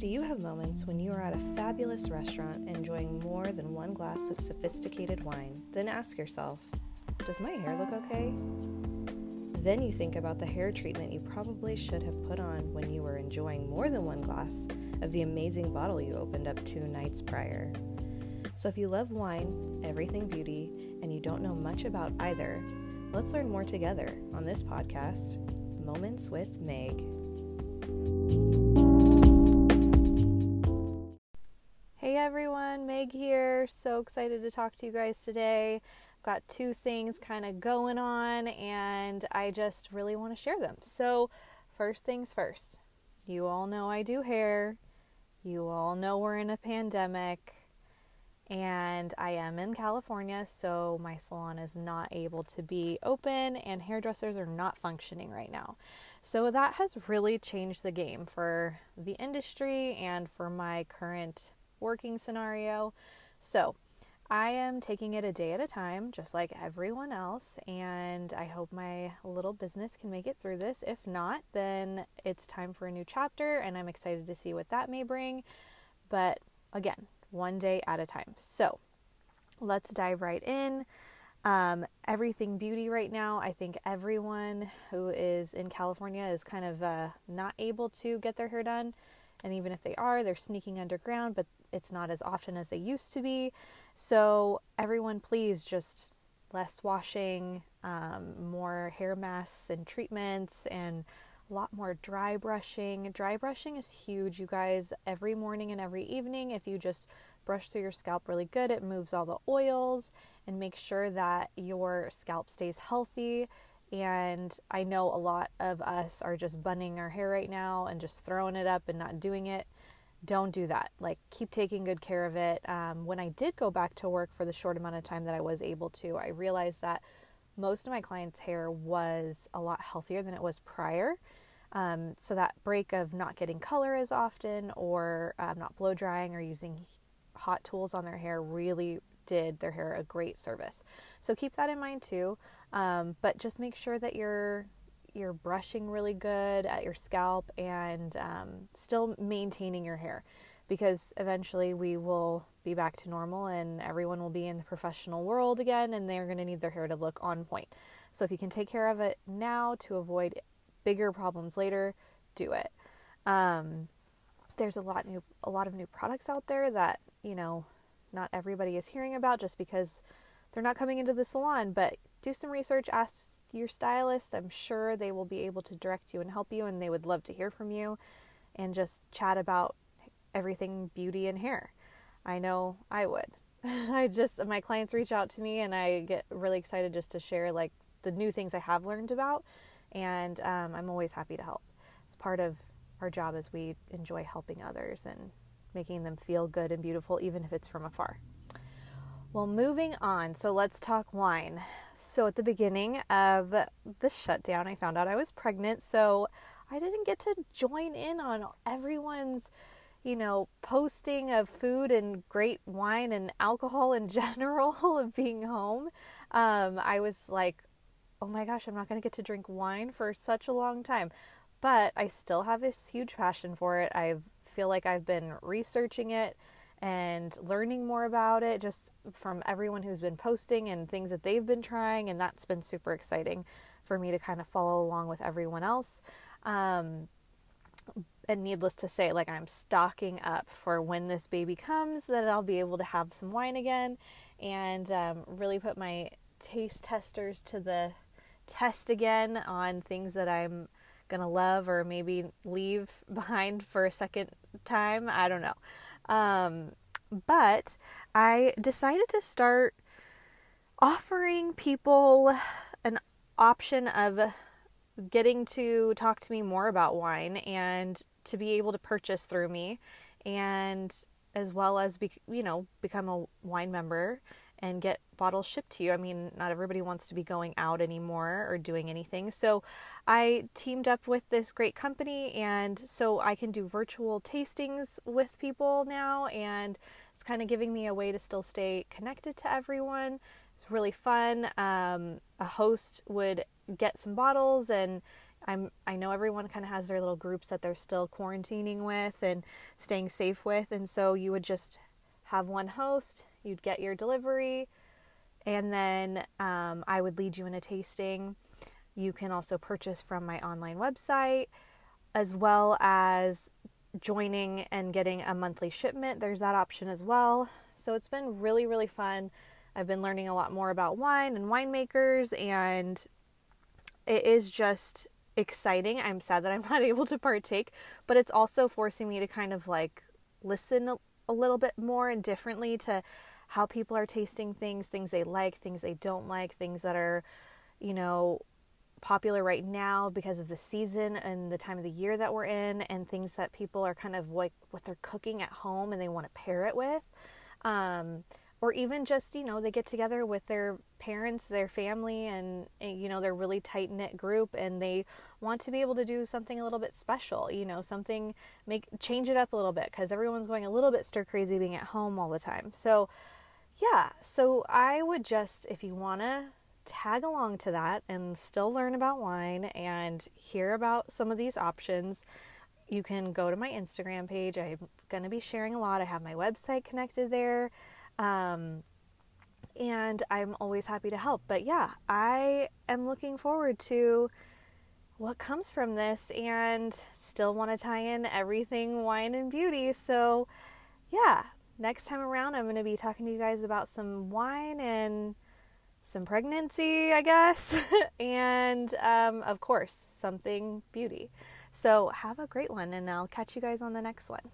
Do you have moments when you are at a fabulous restaurant enjoying more than one glass of sophisticated wine? Then ask yourself, does my hair look okay? Then you think about the hair treatment you probably should have put on when you were enjoying more than one glass of the amazing bottle you opened up two nights prior. So, if you love wine, everything beauty, and you don't know much about either, let's learn more together on this podcast, Moments with Meg. Hey everyone, Meg here. So excited to talk to you guys today. Got two things kind of going on, and I just really want to share them. So, first things first, you all know I do hair. You all know we're in a pandemic, and I am in California, so my salon is not able to be open, and hairdressers are not functioning right now. So, that has really changed the game for the industry and for my current working scenario. So, I am taking it a day at a time, just like everyone else, and I hope my little business can make it through this. If not, then it's time for a new chapter, and I'm excited to see what that may bring. But again, one day at a time. So let's dive right in. Um, everything beauty right now, I think everyone who is in California is kind of uh, not able to get their hair done. And even if they are, they're sneaking underground, but it's not as often as they used to be. So, everyone, please just less washing, um, more hair masks and treatments, and a lot more dry brushing. Dry brushing is huge, you guys. Every morning and every evening, if you just brush through your scalp really good, it moves all the oils and make sure that your scalp stays healthy. And I know a lot of us are just bunning our hair right now and just throwing it up and not doing it don't do that. Like, keep taking good care of it. Um, when I did go back to work for the short amount of time that I was able to, I realized that most of my clients' hair was a lot healthier than it was prior. Um, so, that break of not getting color as often or um, not blow drying or using hot tools on their hair really did their hair a great service. So, keep that in mind too. Um, but just make sure that you're you're brushing really good at your scalp and um, still maintaining your hair because eventually we will be back to normal and everyone will be in the professional world again and they're going to need their hair to look on point. So if you can take care of it now to avoid bigger problems later, do it. Um, there's a lot new a lot of new products out there that, you know, not everybody is hearing about just because they're not coming into the salon, but do some research, ask your stylist. I'm sure they will be able to direct you and help you, and they would love to hear from you and just chat about everything beauty and hair. I know I would. I just, my clients reach out to me, and I get really excited just to share like the new things I have learned about, and um, I'm always happy to help. It's part of our job as we enjoy helping others and making them feel good and beautiful, even if it's from afar. Well, moving on. So let's talk wine. So at the beginning of the shutdown, I found out I was pregnant. So I didn't get to join in on everyone's, you know, posting of food and great wine and alcohol in general of being home. Um, I was like, oh my gosh, I'm not going to get to drink wine for such a long time. But I still have this huge passion for it. I feel like I've been researching it and learning more about it just from everyone who's been posting and things that they've been trying. And that's been super exciting for me to kind of follow along with everyone else. Um, and needless to say, like I'm stocking up for when this baby comes, that I'll be able to have some wine again and um, really put my taste testers to the test again on things that I'm gonna love or maybe leave behind for a second time. I don't know. Um, but I decided to start offering people an option of getting to talk to me more about wine and to be able to purchase through me and as well as be, you know become a wine member and get bottles shipped to you. I mean, not everybody wants to be going out anymore or doing anything. So I teamed up with this great company, and so I can do virtual tastings with people now, and it's kind of giving me a way to still stay connected to everyone. It's really fun. Um, a host would get some bottles and I'm I know everyone kind of has their little groups that they're still quarantining with and staying safe with, and so you would just have one host. You'd get your delivery, and then um, I would lead you in a tasting. You can also purchase from my online website, as well as joining and getting a monthly shipment. There's that option as well. So it's been really, really fun. I've been learning a lot more about wine and winemakers, and it is just exciting. I'm sad that I'm not able to partake, but it's also forcing me to kind of like listen a, a little bit more and differently to how people are tasting things, things they like, things they don't like, things that are, you know, popular right now because of the season and the time of the year that we're in, and things that people are kind of like what they're cooking at home and they want to pair it with. Um, or even just, you know, they get together with their parents, their family, and, you know, they're really tight knit group and they want to be able to do something a little bit special, you know, something, make, change it up a little bit because everyone's going a little bit stir crazy being at home all the time. So, yeah, so I would just, if you want to tag along to that and still learn about wine and hear about some of these options, you can go to my Instagram page. I'm going to be sharing a lot. I have my website connected there. Um, and I'm always happy to help. But yeah, I am looking forward to what comes from this and still want to tie in everything wine and beauty. So, yeah, next time around, I'm going to be talking to you guys about some wine and some pregnancy, I guess, and um, of course, something beauty. So, have a great one, and I'll catch you guys on the next one.